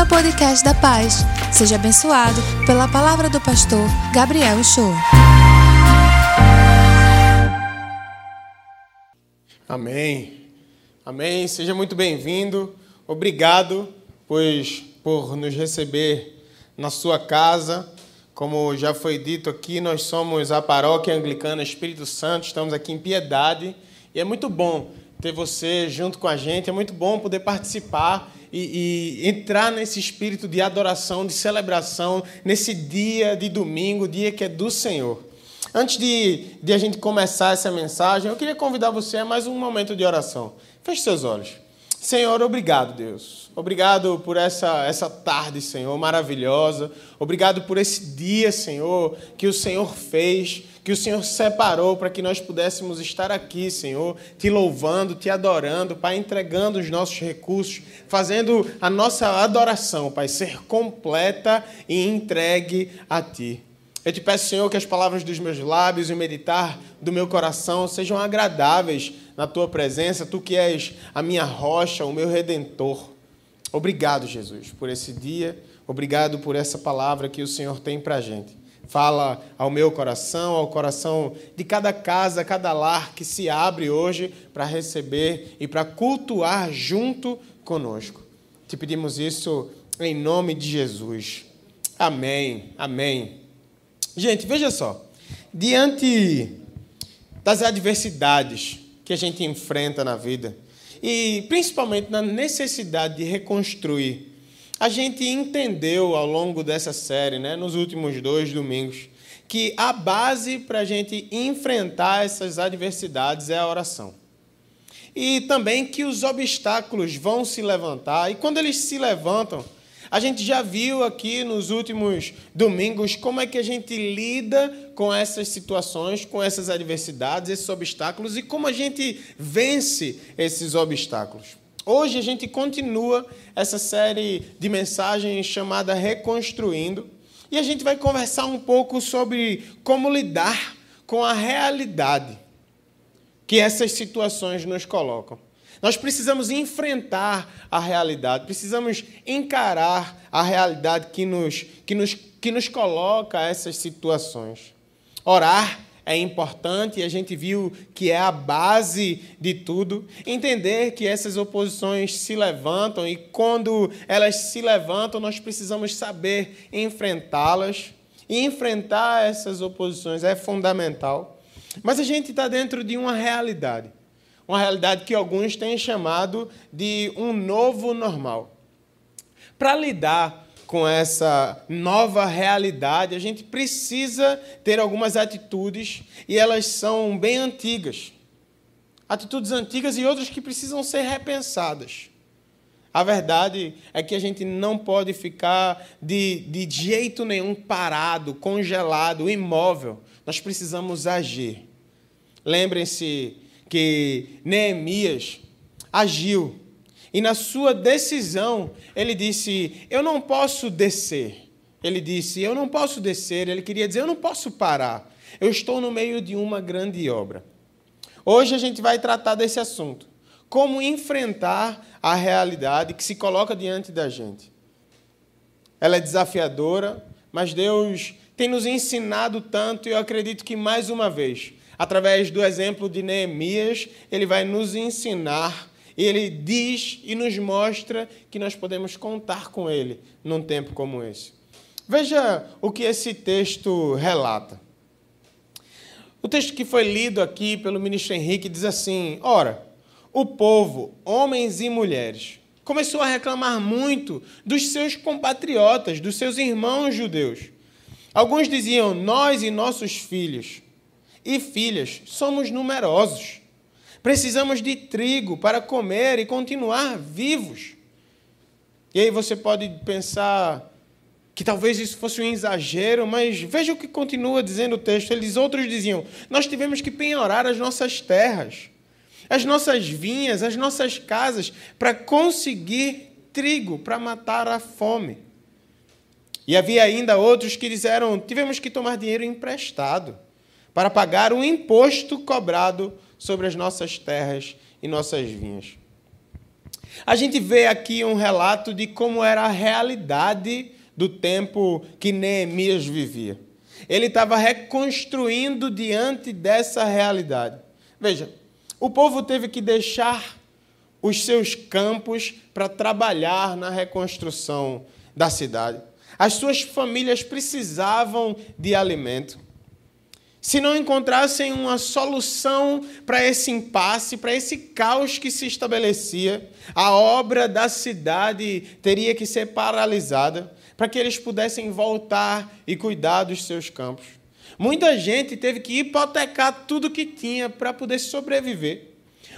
Ao podcast da Paz. Seja abençoado pela palavra do pastor Gabriel Show. Amém. Amém. Seja muito bem-vindo. Obrigado, pois por nos receber na sua casa. Como já foi dito aqui, nós somos a Paróquia Anglicana Espírito Santo, estamos aqui em Piedade e é muito bom ter você junto com a gente, é muito bom poder participar e, e, entrar nesse espírito de adoração, de celebração, nesse dia de domingo, dia que é do Senhor. Antes de, de a gente começar essa mensagem, eu queria convidar você a mais um momento de oração. Feche seus olhos. Senhor, obrigado, Deus. Obrigado por essa, essa tarde, Senhor, maravilhosa. Obrigado por esse dia, Senhor, que o Senhor fez que o Senhor separou para que nós pudéssemos estar aqui, Senhor, te louvando, te adorando, Pai, entregando os nossos recursos, fazendo a nossa adoração, Pai, ser completa e entregue a Ti. Eu te peço, Senhor, que as palavras dos meus lábios e o meditar do meu coração sejam agradáveis na Tua presença, Tu que és a minha rocha, o meu redentor. Obrigado, Jesus, por esse dia. Obrigado por essa palavra que o Senhor tem para a gente fala ao meu coração, ao coração de cada casa, cada lar que se abre hoje para receber e para cultuar junto conosco. Te pedimos isso em nome de Jesus. Amém. Amém. Gente, veja só. Diante das adversidades que a gente enfrenta na vida, e principalmente na necessidade de reconstruir a gente entendeu ao longo dessa série, né, nos últimos dois domingos, que a base para a gente enfrentar essas adversidades é a oração. E também que os obstáculos vão se levantar, e quando eles se levantam, a gente já viu aqui nos últimos domingos como é que a gente lida com essas situações, com essas adversidades, esses obstáculos e como a gente vence esses obstáculos. Hoje a gente continua essa série de mensagens chamada Reconstruindo e a gente vai conversar um pouco sobre como lidar com a realidade que essas situações nos colocam. Nós precisamos enfrentar a realidade, precisamos encarar a realidade que nos, que nos, que nos coloca essas situações. Orar é importante a gente viu que é a base de tudo. Entender que essas oposições se levantam e quando elas se levantam, nós precisamos saber enfrentá-las. E enfrentar essas oposições é fundamental. Mas a gente está dentro de uma realidade. Uma realidade que alguns têm chamado de um novo normal. Para lidar com essa nova realidade, a gente precisa ter algumas atitudes e elas são bem antigas. Atitudes antigas e outras que precisam ser repensadas. A verdade é que a gente não pode ficar de, de jeito nenhum parado, congelado, imóvel. Nós precisamos agir. Lembrem-se que Neemias agiu e na sua decisão, ele disse: Eu não posso descer. Ele disse: Eu não posso descer. Ele queria dizer: Eu não posso parar. Eu estou no meio de uma grande obra. Hoje a gente vai tratar desse assunto. Como enfrentar a realidade que se coloca diante da gente. Ela é desafiadora, mas Deus tem nos ensinado tanto e eu acredito que mais uma vez, através do exemplo de Neemias, ele vai nos ensinar ele diz e nos mostra que nós podemos contar com Ele num tempo como esse. Veja o que esse texto relata. O texto que foi lido aqui pelo ministro Henrique diz assim: Ora, o povo, homens e mulheres, começou a reclamar muito dos seus compatriotas, dos seus irmãos judeus. Alguns diziam: Nós e nossos filhos e filhas somos numerosos Precisamos de trigo para comer e continuar vivos. E aí você pode pensar que talvez isso fosse um exagero, mas veja o que continua dizendo o texto. Eles outros diziam: Nós tivemos que penhorar as nossas terras, as nossas vinhas, as nossas casas, para conseguir trigo, para matar a fome. E havia ainda outros que disseram: Tivemos que tomar dinheiro emprestado para pagar o imposto cobrado sobre as nossas terras e nossas vinhas. A gente vê aqui um relato de como era a realidade do tempo que Neemias vivia. Ele estava reconstruindo diante dessa realidade. Veja, o povo teve que deixar os seus campos para trabalhar na reconstrução da cidade. As suas famílias precisavam de alimento. Se não encontrassem uma solução para esse impasse, para esse caos que se estabelecia, a obra da cidade teria que ser paralisada para que eles pudessem voltar e cuidar dos seus campos. Muita gente teve que hipotecar tudo que tinha para poder sobreviver.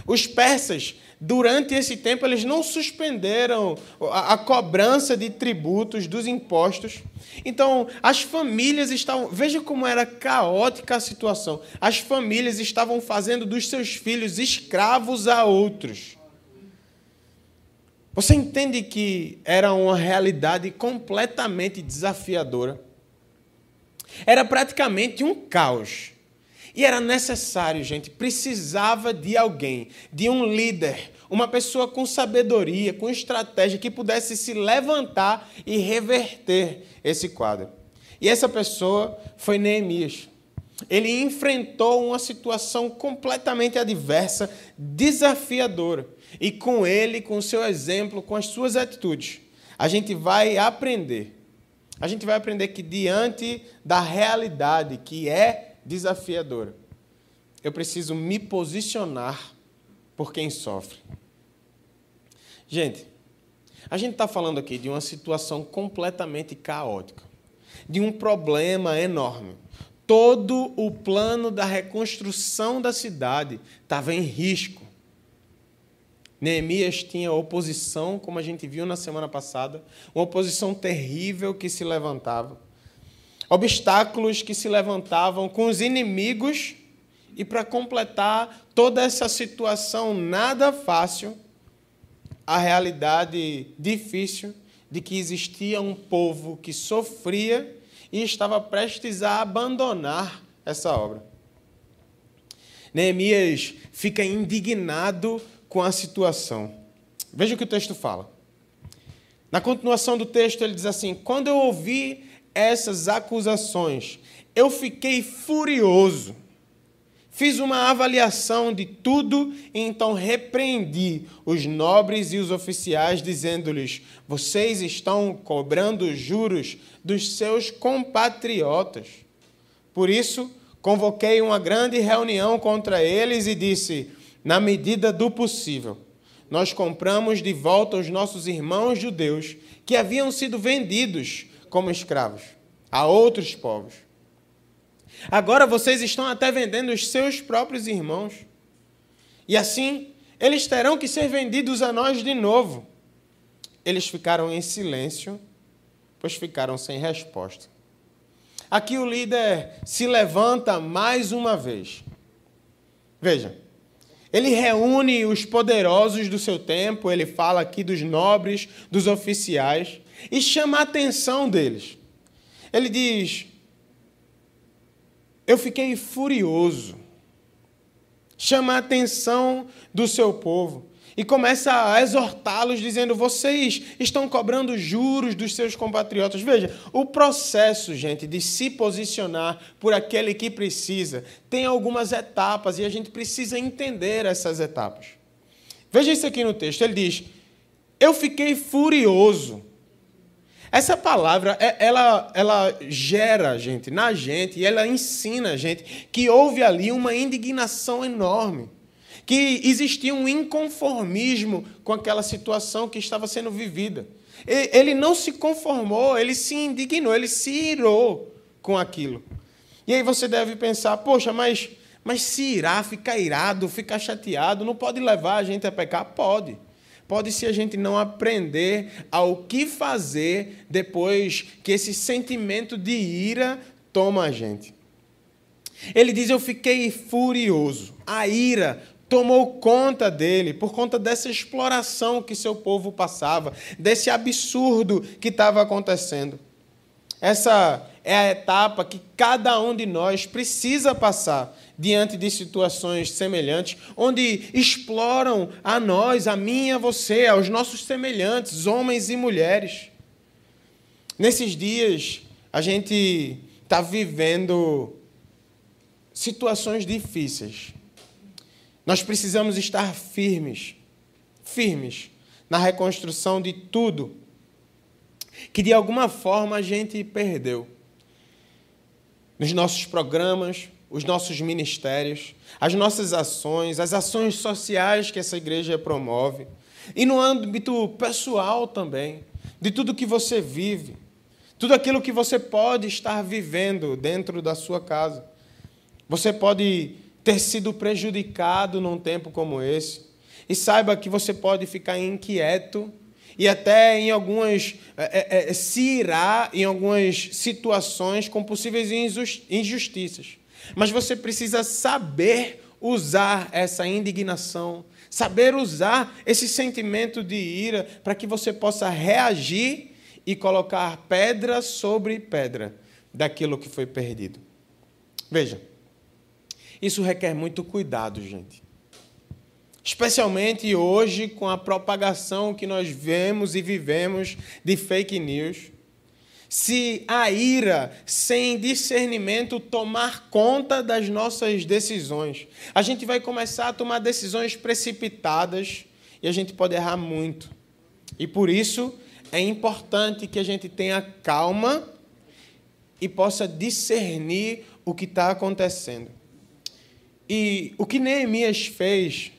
Os persas durante esse tempo, eles não suspenderam a, a, cobrança de tributos, dos impostos. Então, as famílias estavam. Veja como era caótica a situação. As famílias estavam fazendo dos seus filhos escravos a outros. Você entende que era uma realidade completamente desafiadora? Era praticamente um caos. E era necessário, gente, precisava de alguém, de um líder, uma pessoa com sabedoria, com estratégia, que pudesse se levantar e reverter esse quadro. E essa pessoa foi Neemias. Ele enfrentou uma situação completamente adversa, desafiadora. E com ele, com o seu exemplo, com as suas atitudes, a gente vai aprender. A gente vai aprender que diante da realidade que é desafiadora. Eu preciso me posicionar por quem sofre. Gente, a gente está falando aqui de uma situação completamente caótica, de um problema enorme. Todo o plano da reconstrução da cidade estava em risco. Neemias tinha oposição, como a gente viu na semana passada, uma oposição terrível que se levantava obstáculos que se levantavam com os inimigos, e para completar toda essa situação nada fácil, a realidade difícil de que existia um povo que sofria e estava prestes a abandonar essa obra. Neemias fica indignado com a situação. Veja o que o texto fala. Na continuação do texto, ele diz assim: Quando eu ouvi essas acusações, eu fiquei furioso. Fiz uma avaliação de tudo e então repreendi os nobres e os oficiais, dizendo-lhes: Vocês estão cobrando juros dos seus compatriotas. Por isso, convoquei uma grande reunião contra eles e disse: Na medida do possível, nós compramos de volta os nossos irmãos judeus que haviam sido vendidos como escravos a outros povos. Agora vocês estão até vendendo os seus próprios irmãos. E assim, eles terão que ser vendidos a nós de novo. Eles ficaram em silêncio, pois ficaram sem resposta. Aqui o líder se levanta mais uma vez. Veja, ele reúne os poderosos do seu tempo, ele fala aqui dos nobres, dos oficiais, e chama a atenção deles. Ele diz: Eu fiquei furioso. Chama a atenção do seu povo e começa a exortá-los, dizendo: vocês estão cobrando juros dos seus compatriotas. Veja, o processo, gente, de se posicionar por aquele que precisa tem algumas etapas e a gente precisa entender essas etapas. Veja isso aqui no texto: ele diz: Eu fiquei furioso. Essa palavra, é, ela, ela gera, gente, na gente, e ela ensina a gente que houve ali uma indignação enorme, que existia um inconformismo com aquela situação que estava sendo vivida. Ele não se conformou, ele se indignou, ele se irou com aquilo. E aí você deve pensar, poxa, mas, mas se irá, ficar irado, ficar chateado, não pode levar a gente a pecar? Pode pode se a gente não aprender ao que fazer depois que esse sentimento de ira toma a gente. Ele diz: Eu fiquei furioso. A ira tomou conta dele por conta dessa exploração que seu povo passava, desse absurdo que estava acontecendo. Essa é a etapa que cada um de nós precisa passar diante de situações semelhantes, onde exploram a nós, a mim, a você, aos nossos semelhantes, homens e mulheres. Nesses dias, a gente está vivendo situações difíceis. Nós precisamos estar firmes, firmes na reconstrução de tudo que de alguma forma a gente perdeu. Nos nossos programas, os nossos ministérios, as nossas ações, as ações sociais que essa igreja promove, e no âmbito pessoal também, de tudo que você vive, tudo aquilo que você pode estar vivendo dentro da sua casa. Você pode ter sido prejudicado num tempo como esse, e saiba que você pode ficar inquieto e até em algumas é, é, se irá em algumas situações com possíveis injustiças. Mas você precisa saber usar essa indignação, saber usar esse sentimento de ira para que você possa reagir e colocar pedra sobre pedra daquilo que foi perdido. Veja, isso requer muito cuidado, gente. Especialmente hoje, com a propagação que nós vemos e vivemos de fake news se a ira, sem discernimento, tomar conta das nossas decisões. A gente vai começar a tomar decisões precipitadas e a gente pode errar muito. E por isso é importante que a gente tenha calma e possa discernir o que está acontecendo. E o que Neemias fez,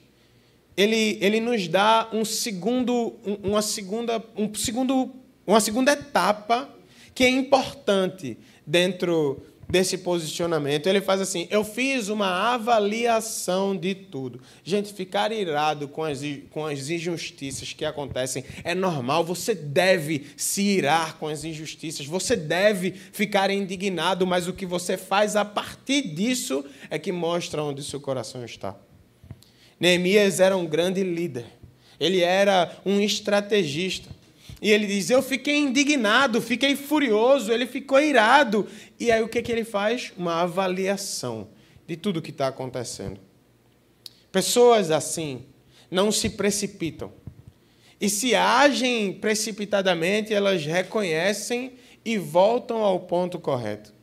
ele, ele nos dá um segundo, uma segunda, um segundo, uma segunda etapa que é importante dentro desse posicionamento. Ele faz assim: eu fiz uma avaliação de tudo. Gente, ficar irado com as, com as injustiças que acontecem é normal. Você deve se irar com as injustiças, você deve ficar indignado, mas o que você faz a partir disso é que mostra onde seu coração está. Neemias era um grande líder, ele era um estrategista. E ele diz: Eu fiquei indignado, fiquei furioso, ele ficou irado. E aí o que, que ele faz? Uma avaliação de tudo que está acontecendo. Pessoas assim não se precipitam. E se agem precipitadamente, elas reconhecem e voltam ao ponto correto.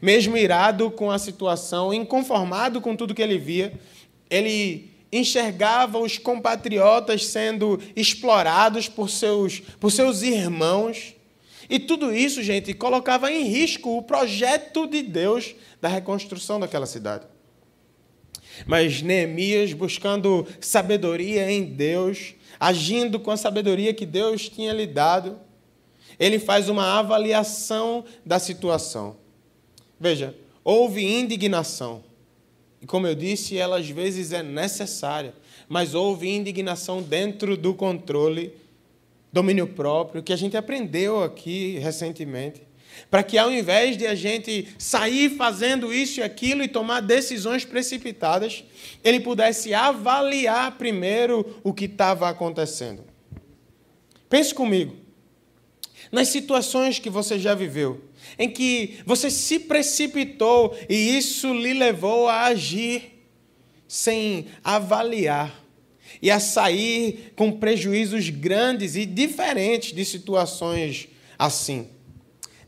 Mesmo irado com a situação, inconformado com tudo que ele via, ele enxergava os compatriotas sendo explorados por seus, por seus irmãos. E tudo isso, gente, colocava em risco o projeto de Deus da reconstrução daquela cidade. Mas Neemias, buscando sabedoria em Deus, agindo com a sabedoria que Deus tinha lhe dado, ele faz uma avaliação da situação. Veja, houve indignação. E como eu disse, ela às vezes é necessária, mas houve indignação dentro do controle, domínio próprio, que a gente aprendeu aqui recentemente. Para que ao invés de a gente sair fazendo isso e aquilo e tomar decisões precipitadas, ele pudesse avaliar primeiro o que estava acontecendo. Pense comigo. Nas situações que você já viveu, em que você se precipitou e isso lhe levou a agir sem avaliar e a sair com prejuízos grandes e diferentes de situações assim.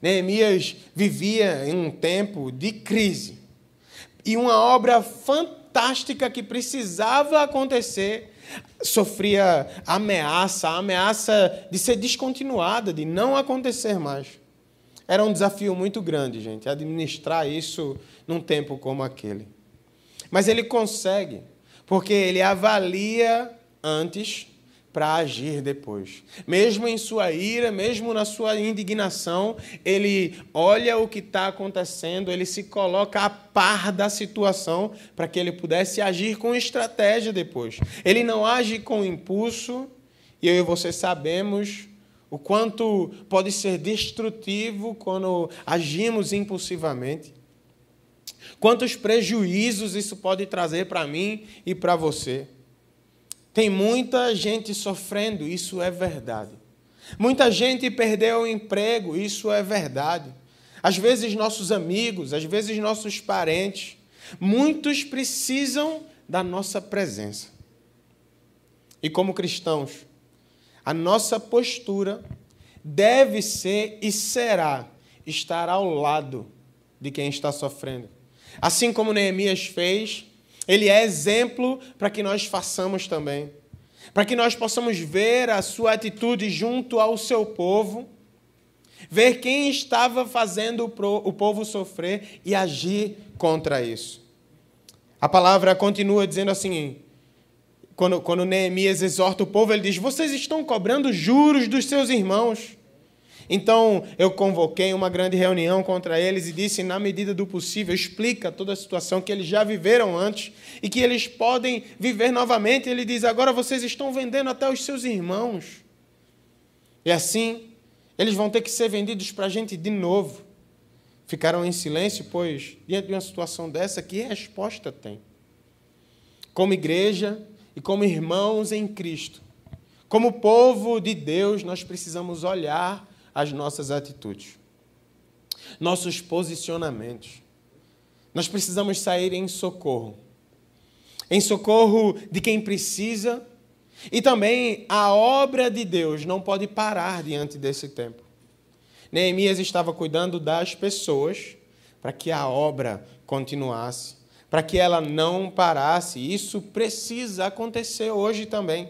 Neemias vivia em um tempo de crise e uma obra fantástica que precisava acontecer sofria ameaça, ameaça de ser descontinuada, de não acontecer mais. Era um desafio muito grande, gente, administrar isso num tempo como aquele. Mas ele consegue, porque ele avalia antes para agir depois. Mesmo em sua ira, mesmo na sua indignação, ele olha o que está acontecendo, ele se coloca a par da situação para que ele pudesse agir com estratégia depois. Ele não age com impulso, e eu e você sabemos o quanto pode ser destrutivo quando agimos impulsivamente. Quantos prejuízos isso pode trazer para mim e para você. Tem muita gente sofrendo, isso é verdade. Muita gente perdeu o emprego, isso é verdade. às vezes nossos amigos, às vezes nossos parentes, muitos precisam da nossa presença. E como cristãos, a nossa postura deve ser e será estar ao lado de quem está sofrendo. Assim como Neemias fez, ele é exemplo para que nós façamos também. Para que nós possamos ver a sua atitude junto ao seu povo, ver quem estava fazendo o povo sofrer e agir contra isso. A palavra continua dizendo assim: quando, quando Neemias exorta o povo, ele diz: Vocês estão cobrando juros dos seus irmãos. Então eu convoquei uma grande reunião contra eles e disse, na medida do possível, explica toda a situação que eles já viveram antes e que eles podem viver novamente. Ele diz: agora vocês estão vendendo até os seus irmãos. E assim, eles vão ter que ser vendidos para a gente de novo. Ficaram em silêncio, pois, diante de uma situação dessa, que resposta tem? Como igreja e como irmãos em Cristo, como povo de Deus, nós precisamos olhar as nossas atitudes, nossos posicionamentos. Nós precisamos sair em socorro em socorro de quem precisa, e também a obra de Deus não pode parar diante desse tempo. Neemias estava cuidando das pessoas para que a obra continuasse, para que ela não parasse. Isso precisa acontecer hoje também.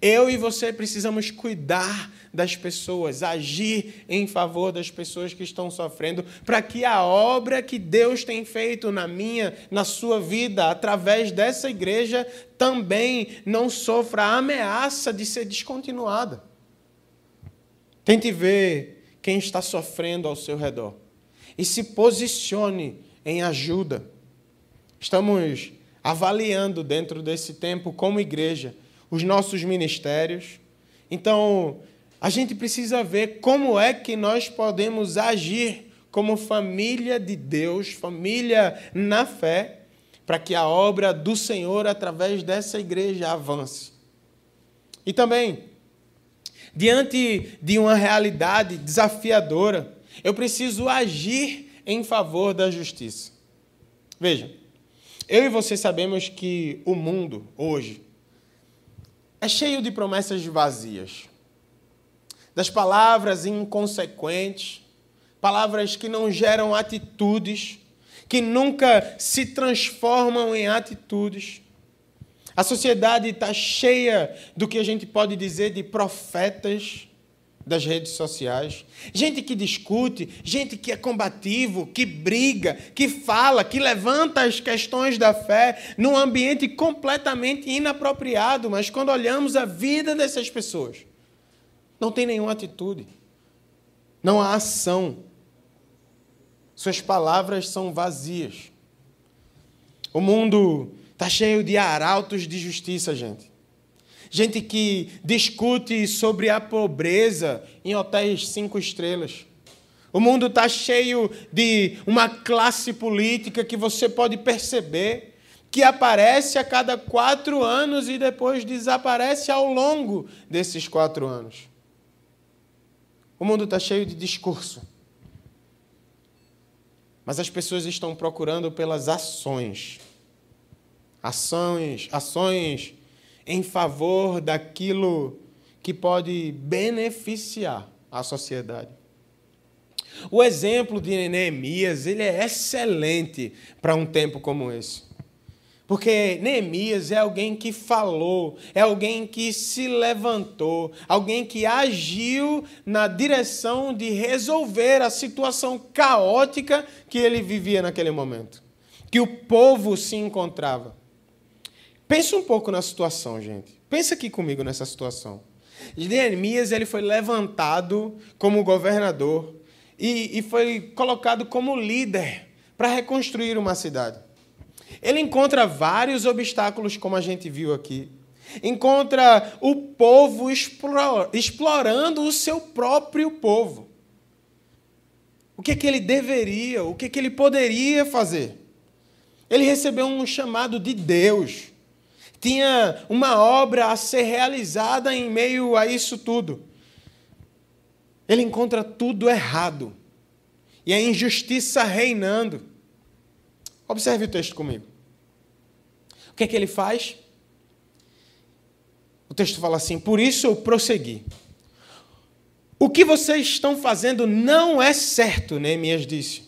Eu e você precisamos cuidar das pessoas, agir em favor das pessoas que estão sofrendo, para que a obra que Deus tem feito na minha, na sua vida, através dessa igreja, também não sofra a ameaça de ser descontinuada. Tente ver quem está sofrendo ao seu redor e se posicione em ajuda. Estamos avaliando dentro desse tempo, como igreja, os nossos ministérios. Então, a gente precisa ver como é que nós podemos agir como família de Deus, família na fé, para que a obra do Senhor através dessa igreja avance. E também, diante de uma realidade desafiadora, eu preciso agir em favor da justiça. Veja, eu e você sabemos que o mundo hoje é cheio de promessas vazias das palavras inconsequentes, palavras que não geram atitudes, que nunca se transformam em atitudes. A sociedade está cheia do que a gente pode dizer de profetas das redes sociais. Gente que discute, gente que é combativo, que briga, que fala, que levanta as questões da fé num ambiente completamente inapropriado. Mas quando olhamos a vida dessas pessoas, não tem nenhuma atitude. Não há ação. Suas palavras são vazias. O mundo está cheio de arautos de justiça, gente. Gente que discute sobre a pobreza em hotéis cinco estrelas. O mundo está cheio de uma classe política que você pode perceber que aparece a cada quatro anos e depois desaparece ao longo desses quatro anos. O mundo está cheio de discurso. Mas as pessoas estão procurando pelas ações. Ações, ações em favor daquilo que pode beneficiar a sociedade. O exemplo de Neemias, ele é excelente para um tempo como esse. Porque Neemias é alguém que falou, é alguém que se levantou, alguém que agiu na direção de resolver a situação caótica que ele vivia naquele momento, que o povo se encontrava. Pensa um pouco na situação, gente. Pensa aqui comigo nessa situação. Neemias ele foi levantado como governador e, e foi colocado como líder para reconstruir uma cidade. Ele encontra vários obstáculos, como a gente viu aqui. Encontra o povo explorando o seu próprio povo. O que, é que ele deveria, o que, é que ele poderia fazer? Ele recebeu um chamado de Deus. Tinha uma obra a ser realizada em meio a isso tudo. Ele encontra tudo errado. e a injustiça reinando. Observe o texto comigo. O que é que ele faz? O texto fala assim: Por isso eu prossegui. O que vocês estão fazendo não é certo, Neemias disse.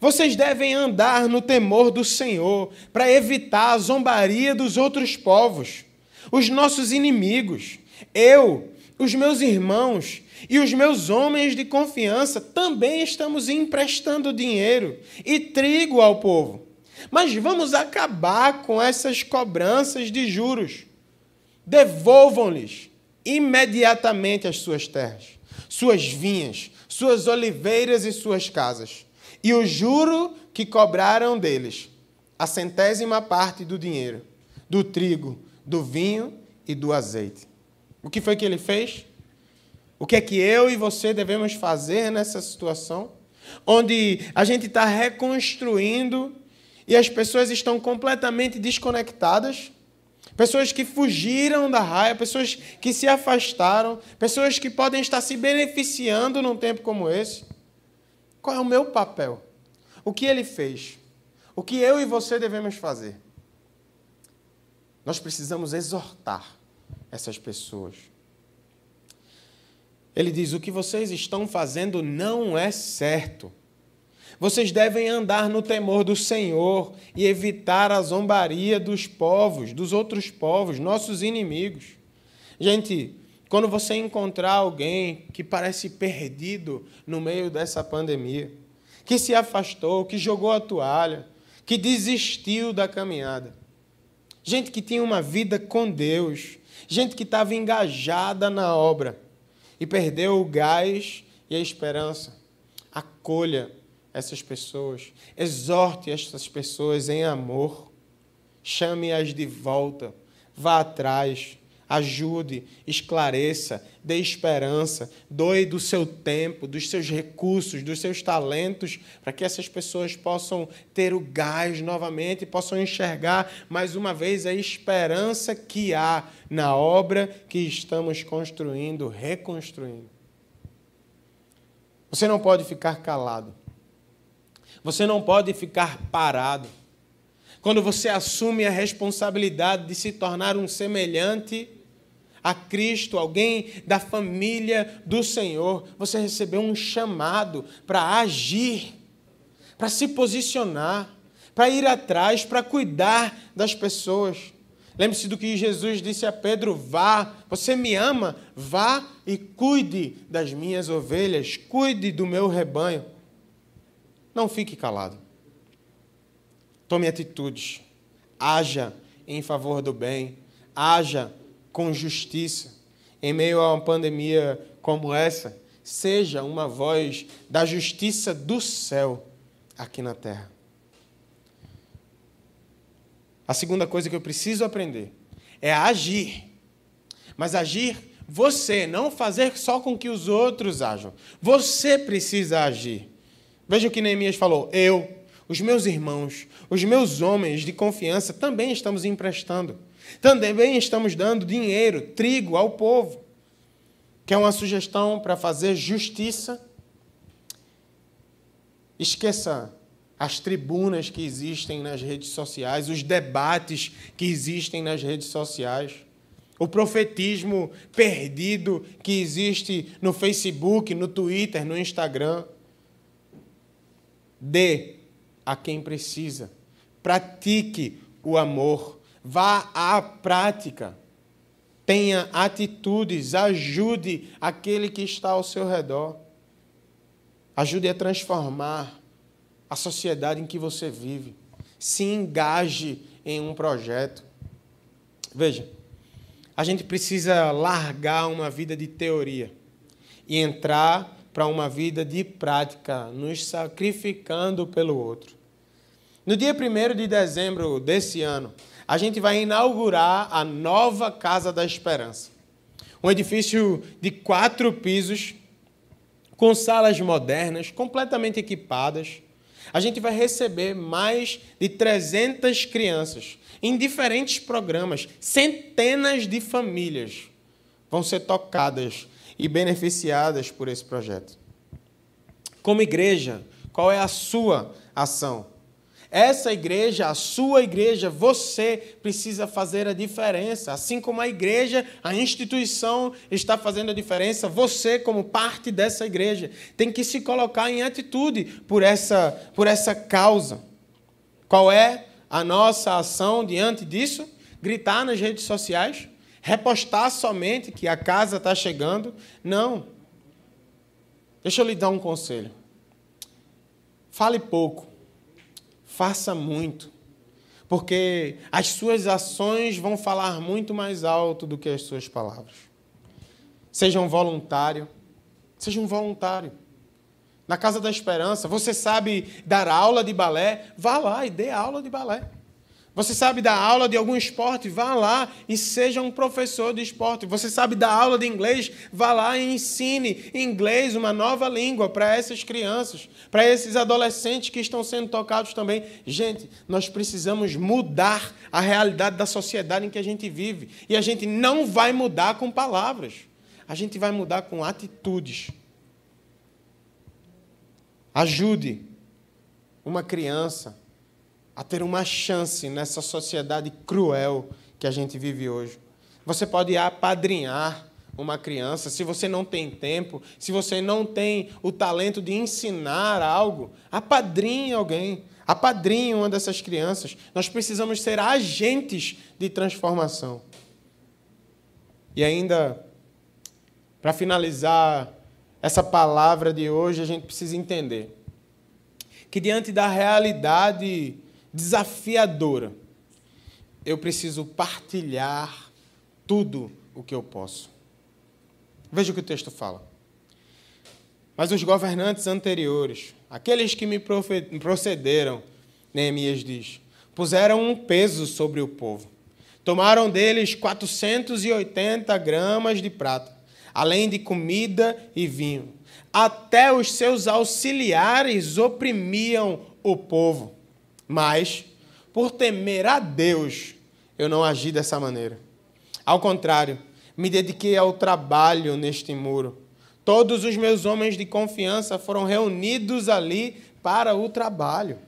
Vocês devem andar no temor do Senhor para evitar a zombaria dos outros povos, os nossos inimigos. Eu, os meus irmãos e os meus homens de confiança também estamos emprestando dinheiro e trigo ao povo. Mas vamos acabar com essas cobranças de juros. Devolvam-lhes imediatamente as suas terras, suas vinhas, suas oliveiras e suas casas e o juro que cobraram deles, a centésima parte do dinheiro, do trigo, do vinho e do azeite. O que foi que ele fez? O que é que eu e você devemos fazer nessa situação? Onde a gente está reconstruindo e as pessoas estão completamente desconectadas. Pessoas que fugiram da raia, pessoas que se afastaram, pessoas que podem estar se beneficiando num tempo como esse. Qual é o meu papel? O que ele fez? O que eu e você devemos fazer? Nós precisamos exortar essas pessoas. Ele diz: o que vocês estão fazendo não é certo. Vocês devem andar no temor do Senhor e evitar a zombaria dos povos, dos outros povos, nossos inimigos. Gente, quando você encontrar alguém que parece perdido no meio dessa pandemia, que se afastou, que jogou a toalha, que desistiu da caminhada, gente que tinha uma vida com Deus, gente que estava engajada na obra e perdeu o gás e a esperança, acolha essas pessoas, exorte essas pessoas em amor, chame-as de volta, vá atrás ajude, esclareça, dê esperança, doe do seu tempo, dos seus recursos, dos seus talentos, para que essas pessoas possam ter o gás novamente, possam enxergar mais uma vez a esperança que há na obra que estamos construindo, reconstruindo. Você não pode ficar calado. Você não pode ficar parado. Quando você assume a responsabilidade de se tornar um semelhante a Cristo, alguém da família do Senhor, você recebeu um chamado para agir, para se posicionar, para ir atrás, para cuidar das pessoas. Lembre-se do que Jesus disse a Pedro: vá, você me ama, vá e cuide das minhas ovelhas, cuide do meu rebanho. Não fique calado. Tome atitudes, haja em favor do bem, haja com justiça. Em meio a uma pandemia como essa, seja uma voz da justiça do céu aqui na terra. A segunda coisa que eu preciso aprender é agir. Mas agir você, não fazer só com que os outros ajam. Você precisa agir. Veja o que Neemias falou: eu, os meus irmãos, os meus homens de confiança também estamos emprestando. Também estamos dando dinheiro, trigo ao povo, que é uma sugestão para fazer justiça. Esqueça as tribunas que existem nas redes sociais, os debates que existem nas redes sociais, o profetismo perdido que existe no Facebook, no Twitter, no Instagram. Dê a quem precisa. Pratique o amor. Vá à prática. Tenha atitudes, ajude aquele que está ao seu redor. Ajude a transformar a sociedade em que você vive. Se engaje em um projeto. Veja, a gente precisa largar uma vida de teoria e entrar para uma vida de prática, nos sacrificando pelo outro. No dia 1 de dezembro desse ano, a gente vai inaugurar a nova Casa da Esperança. Um edifício de quatro pisos, com salas modernas, completamente equipadas. A gente vai receber mais de 300 crianças em diferentes programas. Centenas de famílias vão ser tocadas e beneficiadas por esse projeto. Como igreja, Qual é a sua ação? Essa igreja, a sua igreja, você precisa fazer a diferença. Assim como a igreja, a instituição está fazendo a diferença, você, como parte dessa igreja, tem que se colocar em atitude por essa, por essa causa. Qual é a nossa ação diante disso? Gritar nas redes sociais? Repostar somente que a casa está chegando? Não. Deixa eu lhe dar um conselho. Fale pouco faça muito, porque as suas ações vão falar muito mais alto do que as suas palavras. Seja um voluntário, seja um voluntário. Na Casa da Esperança, você sabe dar aula de balé? Vá lá e dê aula de balé. Você sabe dar aula de algum esporte? Vá lá e seja um professor de esporte. Você sabe dar aula de inglês? Vá lá e ensine inglês, uma nova língua para essas crianças, para esses adolescentes que estão sendo tocados também. Gente, nós precisamos mudar a realidade da sociedade em que a gente vive. E a gente não vai mudar com palavras. A gente vai mudar com atitudes. Ajude uma criança a ter uma chance nessa sociedade cruel que a gente vive hoje. Você pode apadrinhar uma criança, se você não tem tempo, se você não tem o talento de ensinar algo, apadrinhe alguém, apadrinhe uma dessas crianças. Nós precisamos ser agentes de transformação. E ainda, para finalizar essa palavra de hoje, a gente precisa entender que diante da realidade desafiadora, eu preciso partilhar tudo o que eu posso. Veja o que o texto fala. Mas os governantes anteriores, aqueles que me procederam, Neemias diz, puseram um peso sobre o povo. Tomaram deles 480 gramas de prata, além de comida e vinho. Até os seus auxiliares oprimiam o povo. Mas, por temer a Deus, eu não agi dessa maneira. Ao contrário, me dediquei ao trabalho neste muro. Todos os meus homens de confiança foram reunidos ali para o trabalho.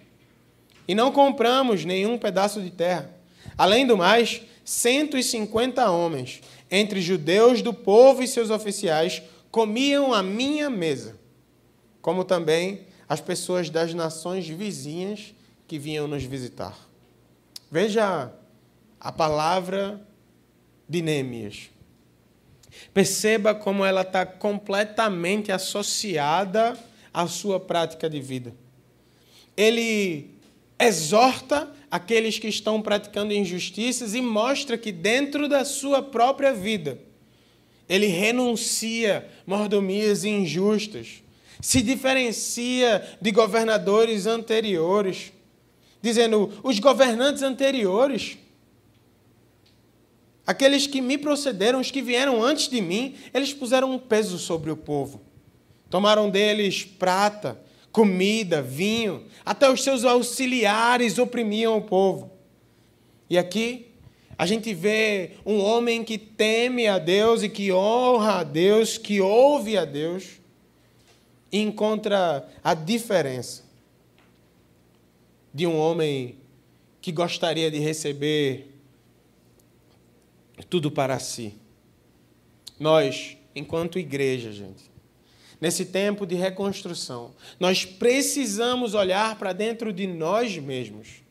E não compramos nenhum pedaço de terra. Além do mais, 150 homens, entre judeus do povo e seus oficiais, comiam à minha mesa, como também as pessoas das nações vizinhas que vinham nos visitar. Veja a palavra de Neemias. Perceba como ela está completamente associada à sua prática de vida. Ele exorta aqueles que estão praticando injustiças e mostra que dentro da sua própria vida ele renuncia mordomias injustas, se diferencia de governadores anteriores dizendo: os governantes anteriores, aqueles que me procederam, os que vieram antes de mim, eles puseram um peso sobre o povo. Tomaram deles prata, comida, vinho, até os seus auxiliares oprimiam o povo. E aqui a gente vê um homem que teme a Deus e que honra a Deus, que ouve a Deus, e encontra a diferença de um homem que gostaria de receber tudo para si. Nós, enquanto igreja, gente, nesse tempo de reconstrução, nós precisamos olhar para dentro de nós mesmos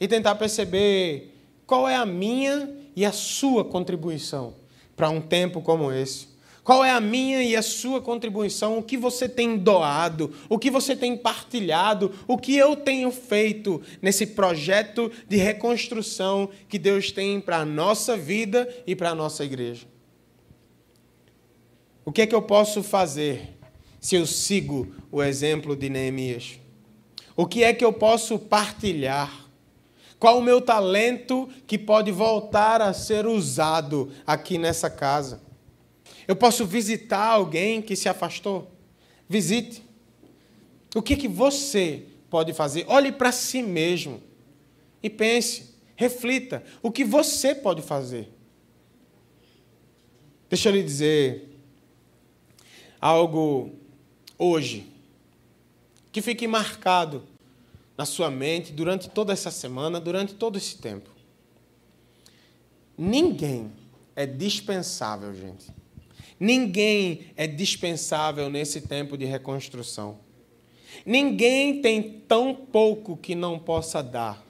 e tentar perceber qual é a minha e a sua contribuição para um tempo como esse. Qual é a minha e a sua contribuição? O que você tem doado? O que você tem partilhado? O que eu tenho feito nesse projeto de reconstrução que Deus tem para a nossa vida e para a nossa igreja? O que é que eu posso fazer se eu sigo o exemplo de Neemias? O que é que eu posso partilhar? Qual o meu talento que pode voltar a ser usado aqui nessa casa? Eu posso visitar alguém que se afastou? Visite. O que, que você pode fazer? Olhe para si mesmo e pense, reflita. O que você pode fazer? Deixa eu lhe dizer algo hoje. que fique marcado na sua mente durante toda essa semana, durante todo esse tempo. Ninguém é dispensável, gente. Ninguém é dispensável nesse tempo de reconstrução. Ninguém tem tão pouco que não possa dar.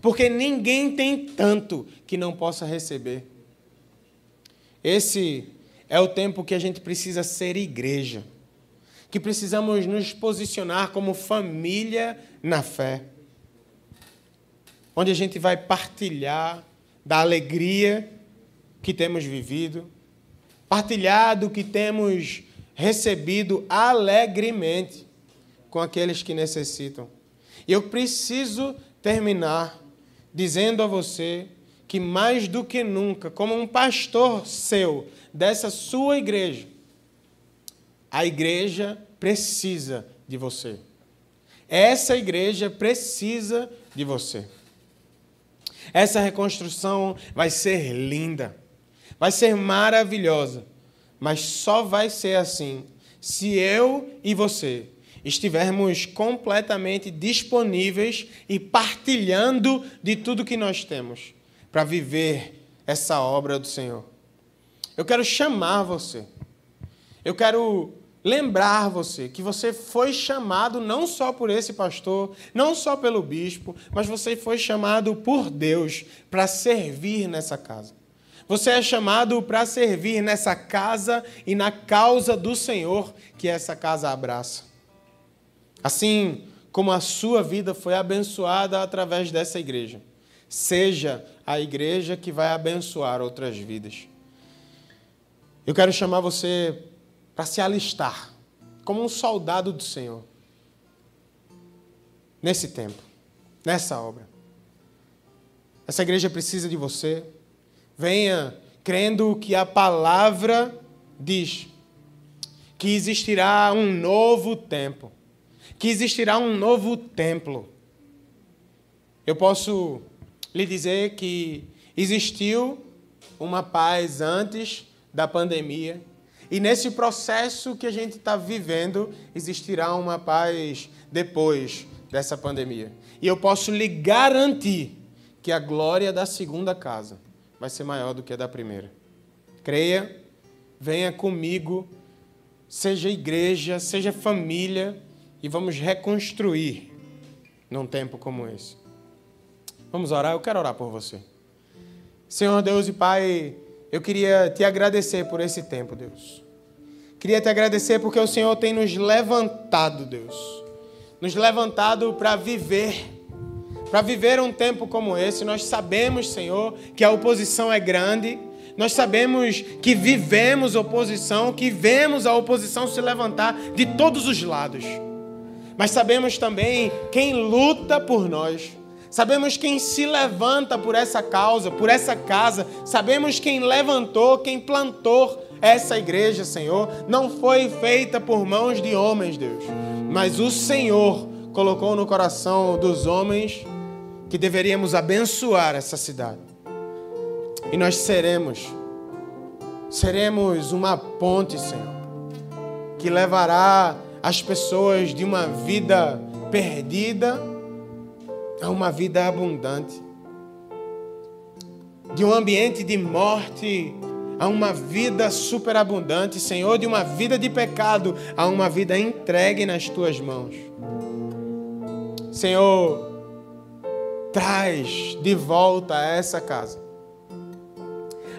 Porque ninguém tem tanto que não possa receber. Esse é o tempo que a gente precisa ser igreja. Que precisamos nos posicionar como família na fé. Onde a gente vai partilhar da alegria que temos vivido, partilhar do que temos recebido alegremente com aqueles que necessitam. E eu preciso terminar dizendo a você que mais do que nunca, como um pastor seu dessa sua igreja, a igreja precisa de você. Essa igreja precisa de você. Essa reconstrução vai ser linda, vai ser maravilhosa, mas só vai ser assim se eu e você estivermos completamente disponíveis e partilhando de tudo que nós temos para viver essa obra do Senhor. Eu quero chamar você. Eu quero lembrar você que você foi chamado não só por esse pastor, não só pelo bispo, mas você foi chamado por Deus para servir nessa casa. Você é chamado para servir nessa casa e na causa do Senhor que essa casa abraça. Assim como a sua vida foi abençoada através dessa igreja, seja a igreja que vai abençoar outras vidas. Eu quero chamar você para se alistar como um soldado do Senhor nesse tempo, nessa obra. Essa igreja precisa de você. Venha crendo que a palavra diz que existirá um novo tempo, que existirá um novo templo. Eu posso lhe dizer que existiu uma paz antes da pandemia e nesse processo que a gente está vivendo, existirá uma paz depois dessa pandemia. E eu posso lhe garantir que a glória da segunda casa vai ser maior do que a da primeira. Creia, venha comigo, seja igreja, seja família, e vamos reconstruir num tempo como esse. Vamos orar? Eu quero orar por você. Senhor Deus e Pai, eu queria te agradecer por esse tempo, Deus. Queria te agradecer porque o Senhor tem nos levantado, Deus. Nos levantado para viver. Para viver um tempo como esse. Nós sabemos, Senhor, que a oposição é grande. Nós sabemos que vivemos oposição, que vemos a oposição se levantar de todos os lados. Mas sabemos também quem luta por nós. Sabemos quem se levanta por essa causa, por essa casa. Sabemos quem levantou, quem plantou essa igreja, Senhor. Não foi feita por mãos de homens, Deus. Mas o Senhor colocou no coração dos homens que deveríamos abençoar essa cidade. E nós seremos, seremos uma ponte, Senhor, que levará as pessoas de uma vida perdida a uma vida abundante. De um ambiente de morte a uma vida superabundante, Senhor, de uma vida de pecado a uma vida entregue nas tuas mãos. Senhor, traz de volta a essa casa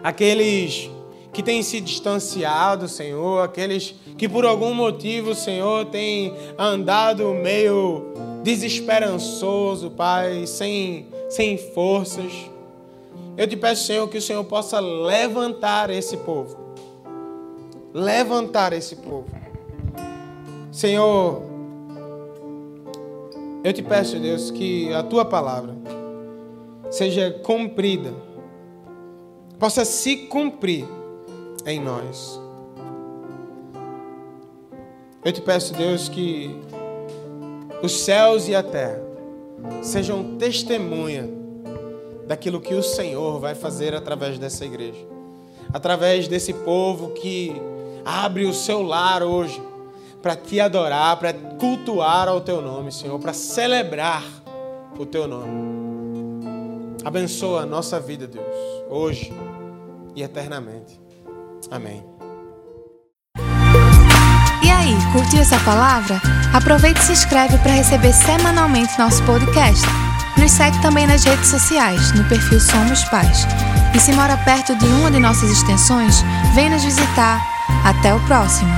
aqueles que têm se distanciado, Senhor, aqueles que por algum motivo, Senhor, têm andado meio desesperançoso, Pai, sem, sem forças. Eu te peço, Senhor, que o Senhor possa levantar esse povo. Levantar esse povo. Senhor, eu te peço, Deus, que a tua palavra seja cumprida, possa se cumprir em nós. Eu te peço, Deus, que os céus e a terra sejam testemunha daquilo que o Senhor vai fazer através dessa igreja, através desse povo que abre o seu lar hoje para te adorar, para cultuar ao teu nome, Senhor, para celebrar o teu nome. Abençoa a nossa vida, Deus, hoje e eternamente. Amém. E aí, curtiu essa palavra? Aproveite e se inscreve para receber semanalmente nosso podcast. Nos segue também nas redes sociais, no perfil Somos Pais. E se mora perto de uma de nossas extensões, vem nos visitar. Até o próximo!